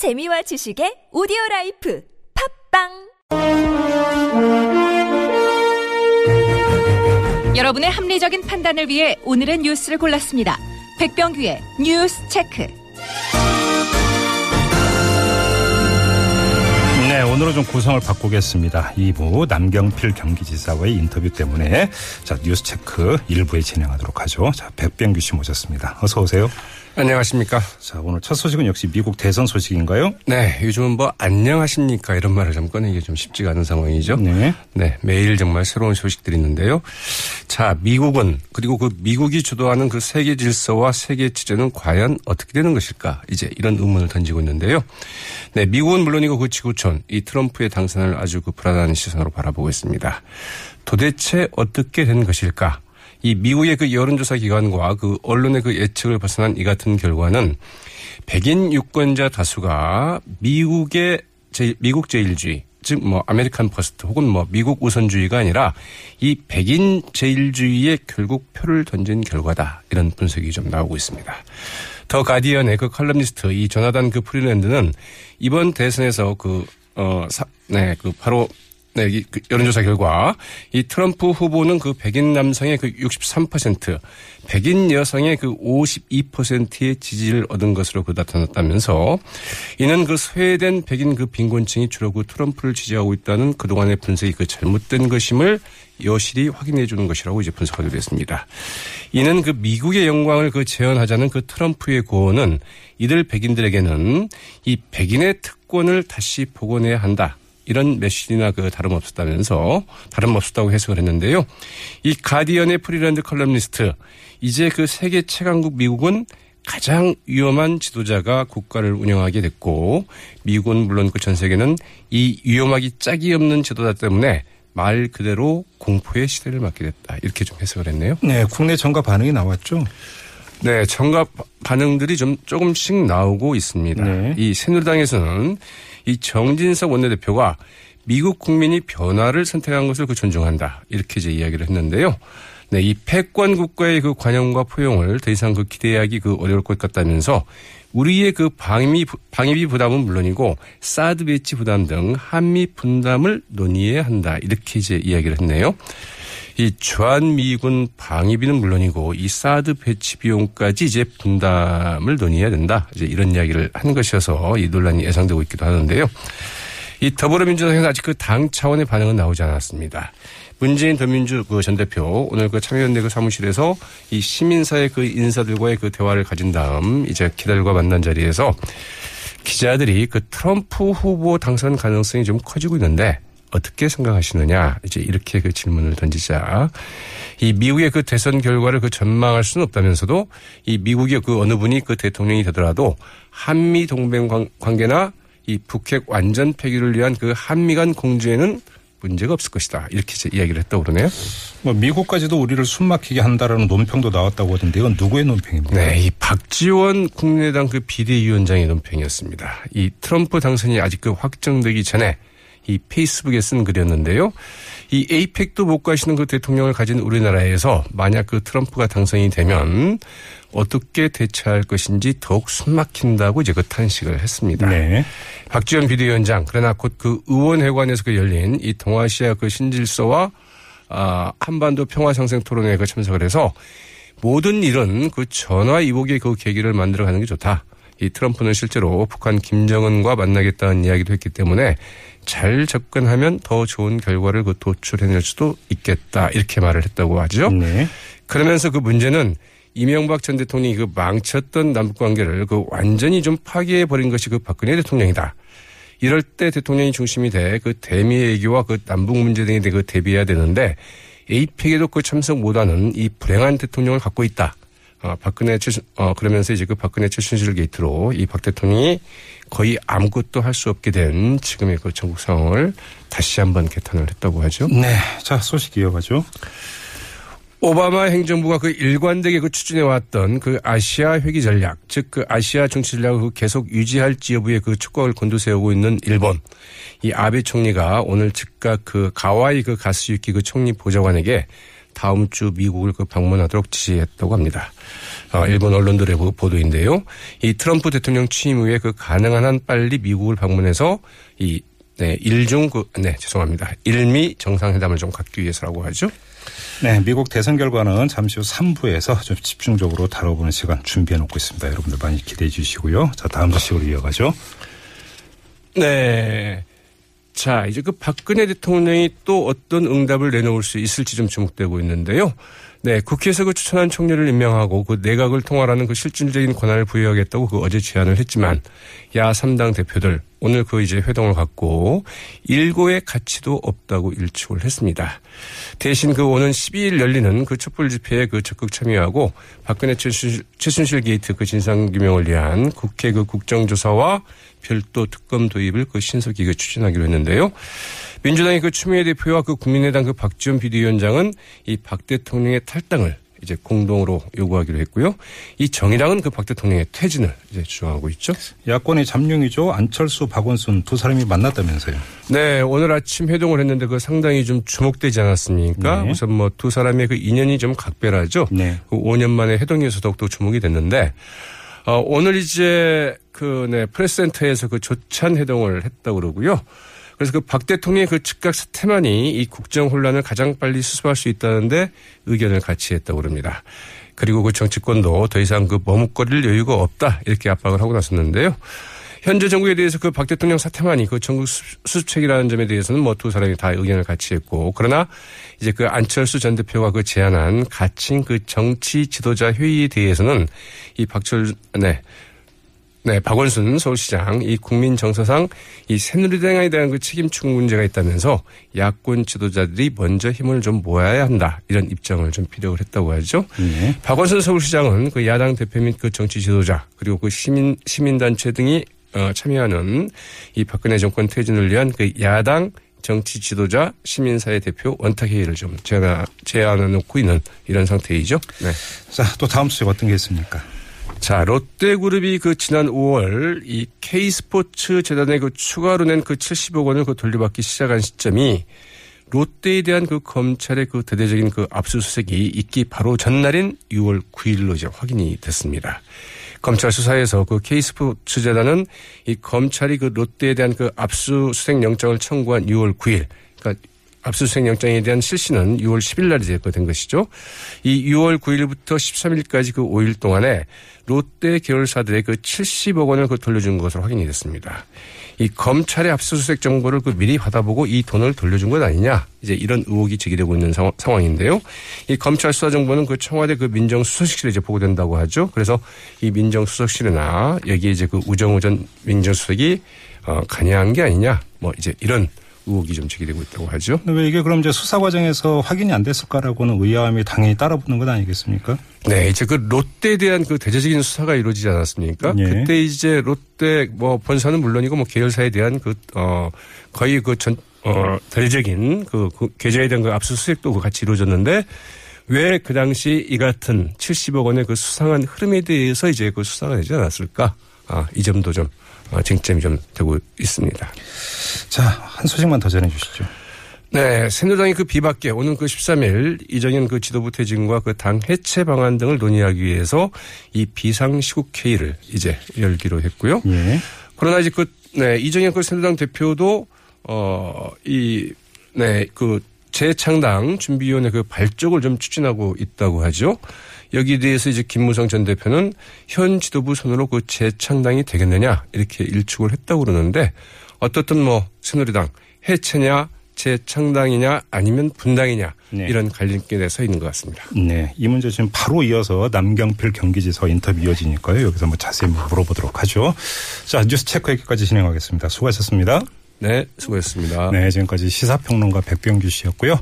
재미와 지식의 오디오 life 팟빵 여러분의 합리적인 판단을 위해 오늘의 뉴스를 골랐습니다. 백병규의 뉴스 체크. 네, 오늘은 좀 구성을 바꾸겠습니다. 2부 남경필 경기지사와의 인터뷰 때문에 자 뉴스 체크 1부에 진행하도록 하죠. 자 백병규 씨 모셨습니다. 어서 오세요. 안녕하십니까. 자 오늘 첫 소식은 역시 미국 대선 소식인가요? 네, 요즘은 뭐 안녕하십니까 이런 말을 좀 꺼내기 좀 쉽지가 않은 상황이죠. 네. 네, 매일 정말 새로운 소식들이 있는데요. 자, 미국은 그리고 그 미국이 주도하는 그 세계 질서와 세계秩序는 과연 어떻게 되는 것일까? 이제 이런 의문을 던지고 있는데요. 네, 미국은 물론이고 그 지구촌 이 트럼프의 당선을 아주 그 불안한 시선으로 바라보고 있습니다. 도대체 어떻게 된 것일까? 이 미국의 그 여론조사 기관과 그 언론의 그 예측을 벗어난 이 같은 결과는 백인 유권자 다수가 미국의 제, 미국 제일주의 즉 뭐 American First 혹은 뭐 미국 우선주의가 아니라 이 백인 제일주의에 결국 표를 던진 결과다 이런 분석이 좀 나오고 있습니다. 더 가디언의 그 칼럼니스트 이 조나단 그 프리랜드는 이번 대선에서 그 어, 사, 네, 그 바로 네, 이 그 여론조사 결과 이 트럼프 후보는 그 백인 남성의 그 63%, 백인 여성의 그 52%의 지지를 얻은 것으로 그 나타났다면서 이는 그 소외된 백인 그 빈곤층이 주로 그 트럼프를 지지하고 있다는 그동안의 분석이 그 잘못된 것임을 여실히 확인해 주는 것이라고 이제 분석하기도 했습니다. 이는 그 미국의 영광을 그 재현하자는 그 트럼프의 고언은 이들 백인들에게는 이 백인의 특권을 다시 복원해야 한다. 이런 메시지나 그 다름없었다면서 다름없었다고 해석을 했는데요. 이 가디언의 프리랜드 컬럼니스트 이제 그 세계 최강국 미국은 가장 위험한 지도자가 국가를 운영하게 됐고 미국은 물론 그 전 세계는 이 위험하기 짝이 없는 지도자 때문에 말 그대로 공포의 시대를 맞게 됐다. 이렇게 좀 해석을 했네요. 네, 국내 정가 반응이 나왔죠. 네, 정가 반응들이 좀 조금씩 나오고 있습니다. 네. 이 새누리당에서는 이 정진석 원내대표가 미국 국민이 변화를 선택한 것을 그 존중한다. 이렇게 이제 이야기를 했는데요. 네, 이 패권 국가의 그 관용과 포용을 더 이상 그 기대하기 그 어려울 것 같다면서 우리의 그 방위, 방위비 부담은 물론이고 사드 배치 부담 등 한미 분담을 논의해야 한다. 이렇게 이제 이야기를 했네요. 이 주한미군 방위비는 물론이고 이 사드 배치 비용까지 이제 분담을 논의해야 된다. 이제 이런 이야기를 한 것이어서 이 논란이 예상되고 있기도 하는데요. 이 더불어민주당에서 아직 그 당 차원의 반응은 나오지 않았습니다. 문재인 더민주 그 전 대표 오늘 그 참여연대 그 사무실에서 이 시민사회 그 인사들과의 그 대화를 가진 다음 이제 기다들과 만난 자리에서 기자들이 그 트럼프 후보 당선 가능성이 좀 커지고 있는데 어떻게 생각하시느냐 이제 이렇게 그 질문을 던지자 이 미국의 그 대선 결과를 그 전망할 수는 없다면서도 이 미국의 그 어느 분이 그 대통령이 되더라도 한미 동맹 관계나 이 북핵 완전 폐기를 위한 그 한미 간 공조에는 문제가 없을 것이다. 이렇게 이제 이야기를 했다고 그러네요. 뭐 미국까지도 우리를 숨막히게 한다라는 논평도 나왔다고 하던데 이건 누구의 논평입니까? 네, 이 박지원 국민의당 그 비대위원장의 논평이었습니다. 이 트럼프 당선이 아직 그 확정되기 전에 이 페이스북에 쓴 글이었는데요. 이 에이펙도 못 가시는 그 대통령을 가진 우리나라에서 만약 그 트럼프가 당선이 되면 어떻게 대처할 것인지 더욱 숨막힌다고 이제 그 탄식을 했습니다. 네. 박지원 비대위원장 그러나 곧 그 의원회관에서 그 열린 이 동아시아 그 신질서와 아, 한반도 평화상생 토론회에 그 참석을 해서 모든 일은 그 전화 이복의 그 계기를 만들어가는 게 좋다. 이 트럼프는 실제로 북한 김정은과 만나겠다는 이야기도 했기 때문에 잘 접근하면 더 좋은 결과를 그 도출해낼 수도 있겠다 이렇게 말을 했다고 하죠. 네. 그러면서 그 문제는 이명박 전 대통령이 그 망쳤던 남북 관계를 그 완전히 좀 파괴해 버린 것이 그 박근혜 대통령이다. 이럴 때 대통령이 중심이 돼 그 대미 외교와 그 남북 문제 등에 대해 그 대비해야 되는데 에이펙에도 그 참석 못하는 이 불행한 대통령을 갖고 있다. 어, 박근혜 최 어, 그러면서 이제 그 박근혜 최순실 게이트로 이 박 대통령이 거의 아무것도 할 수 없게 된 지금의 그 전국 상황을 다시 한번 개탄을 했다고 하죠. 네. 자, 소식 이어가죠. 오바마 행정부가 그 일관되게 그 추진해 왔던 그 아시아 회기 전략, 즉 그 아시아 정치 전략을 그 계속 유지할지 여부에 그 촉각을 곤두세우고 있는 일본. 이 아베 총리가 오늘 즉각 그 가와이 그 가스유키 그 총리 보좌관에게 다음 주 미국을 그 방문하도록 지시했다고 합니다. 어, 일본 언론들의 보- 보도인데요. 이 트럼프 대통령 취임 후에 그 가능한 한 빨리 미국을 방문해서 이 네, 일중 그, 네, 죄송합니다. 일미 정상회담을 좀 갖기 위해서라고 하죠. 네, 미국 대선 결과는 잠시 후 3부에서 좀 집중적으로 다뤄보는 시간 준비해 놓고 있습니다. 여러분들 많이 기대해 주시고요. 자, 다음 소식으로 이어가죠. 네. 자, 이제 그 박근혜 대통령이 또 어떤 응답을 내놓을 수 있을지 좀 주목되고 있는데요. 네, 국회에서 그 추천한 총리를 임명하고 그 내각을 통할하는 그 실질적인 권한을 부여하겠다고 그 어제 제안을 했지만 야 3당 대표들 오늘 그 이제 회동을 갖고 일고의 가치도 없다고 일축을 했습니다. 대신 그 오는 12일 열리는 그 촛불 집회에 그 적극 참여하고 박근혜 최순실, 최순실 게이트 그 진상규명을 위한 국회 그 국정조사와 별도 특검 도입을 그 신속히 그 추진하기로 했는데요. 민주당의 그 추미애 대표와 그 국민의당 그 박지원 비대위원장은 이 박 대통령의 탈당을 이제 공동으로 요구하기로 했고요. 이 정의당은 그 박 대통령의 퇴진을 이제 주장하고 있죠. 야권의 잠룡이죠. 안철수, 박원순 두 사람이 만났다면서요. 네, 오늘 아침 회동을 했는데 그 상당히 좀 주목되지 않았습니까? 네. 우선 뭐 두 사람의 그 인연이 좀 각별하죠. 네. 그 5년 만에 회동에서 더욱더 주목이 됐는데 어, 오늘 이제 그 네, 프레스센터에서 그 조찬 회동을 했다고 그러고요. 그래서 그 박 대통령의 그 즉각 사퇴만이 이 국정 혼란을 가장 빨리 수습할 수 있다는데 의견을 같이 했다고 그럽니다. 그리고 그 정치권도 더 이상 그 머뭇거릴 여유가 없다 이렇게 압박을 하고 나섰는데요. 현재 정국에 대해서 그 박 대통령 사퇴만이 그 수습- 수습책이라는 점에 대해서는 뭐 두 사람이 다 의견을 같이 했고 그러나 이제 그 안철수 전 대표가 그 제안한 가칭 그 정치 지도자 회의에 대해서는 이 박철 네. 네, 박원순 서울시장 이 국민 정서상 이 새누리당에 대한 그 책임 추궁 문제가 있다면서 야권 지도자들이 먼저 힘을 좀 모아야 한다 이런 입장을 좀 피력을 했다고 하죠. 네. 박원순 서울시장은 그 야당 대표 및 그 정치 지도자 그리고 그 시민 시민단체 등이 어, 참여하는 이 박근혜 정권 퇴진을 위한 그 야당 정치 지도자 시민사회 대표 원탁회의를 좀 제안, 제안해 놓고 있는 이런 상태이죠. 네. 자, 또 다음 소식 어떤 게 있습니까? 자, 롯데그룹이 그 지난 5월 이 K스포츠 재단에 그 추가로 낸 그 70억 원을 그 돌려받기 시작한 시점이 롯데에 대한 그 검찰의 그 대대적인 그 압수수색이 있기 바로 전날인 6월 9일로 이제 확인이 됐습니다. 검찰 수사에서 그 K스포츠 재단은 이 검찰이 그 롯데에 대한 그 압수수색 영장을 청구한 6월 9일, 그러니까 압수수색 영장에 대한 실시는 6월 10일 날이 된 것이죠. 이 6월 9일부터 13일까지 그 5일 동안에 롯데 계열사들의 그 70억 원을 그 돌려준 것으로 확인이 됐습니다. 이 검찰의 압수수색 정보를 그 미리 받아보고 이 돈을 돌려준 것 아니냐 이제 이런 의혹이 제기되고 있는 상황, 상황인데요. 이 검찰 수사 정보는 그 청와대 그 민정수석실에 이제 보고된다고 하죠. 그래서 이 민정수석실이나 여기에 이제 그 우정우 전 민정수석이 어, 관여한 게 아니냐 뭐 이제 이런 의혹이 좀 제기되고 있다고 하죠. 왜 이게 그럼 이제 수사 과정에서 확인이 안 됐을까라고는 의아함이 당연히 따라붙는 건 아니겠습니까? 네, 이제 그 롯데에 대한 그 대대적인 수사가 이루어지지 않았습니까? 예. 그때 이제 롯데 뭐 본사는 물론이고 뭐 계열사에 대한 그, 어, 거의 그 전, 어, 대대적인 그, 그 계좌에 대한 그 압수수색도 그 같이 이루어졌는데 왜 그 당시 이 같은 70억 원의 그 수상한 흐름에 대해서 이제 그 수사가 되지 않았을까? 아, 이 점도 좀 어, 쟁점이 좀 되고 있습니다. 자, 한 소식만 더 전해 주시죠. 네, 새누리당이 그 비박계 오는 그 13일 이정현 그 지도부 퇴진과 그 당 해체 방안 등을 논의하기 위해서 이 비상시국 회의를 이제 열기로 했고요. 예. 그러나 이제 그, 네, 이정현 그 새누리당 대표도 어, 이, 네, 그 재창당 준비위원회 그 발족을 좀 추진하고 있다고 하죠. 여기에 대해서 이제 김무성 전 대표는 현 지도부 손으로 그 재창당이 되겠느냐 이렇게 일축을 했다고 그러는데 어떻든 뭐 새누리당 해체냐 재창당이냐 아니면 분당이냐 네. 이런 갈림길에 서 있는 것 같습니다. 네. 이 문제 지금 바로 이어서 남경필 경기지사 인터뷰 이어지니까요. 여기서 뭐 자세히 물어보도록 하죠. 자, 뉴스 체크 여기까지 진행하겠습니다. 수고하셨습니다. 네, 수고했습니다. 네. 지금까지 시사평론가 백병규 씨였고요.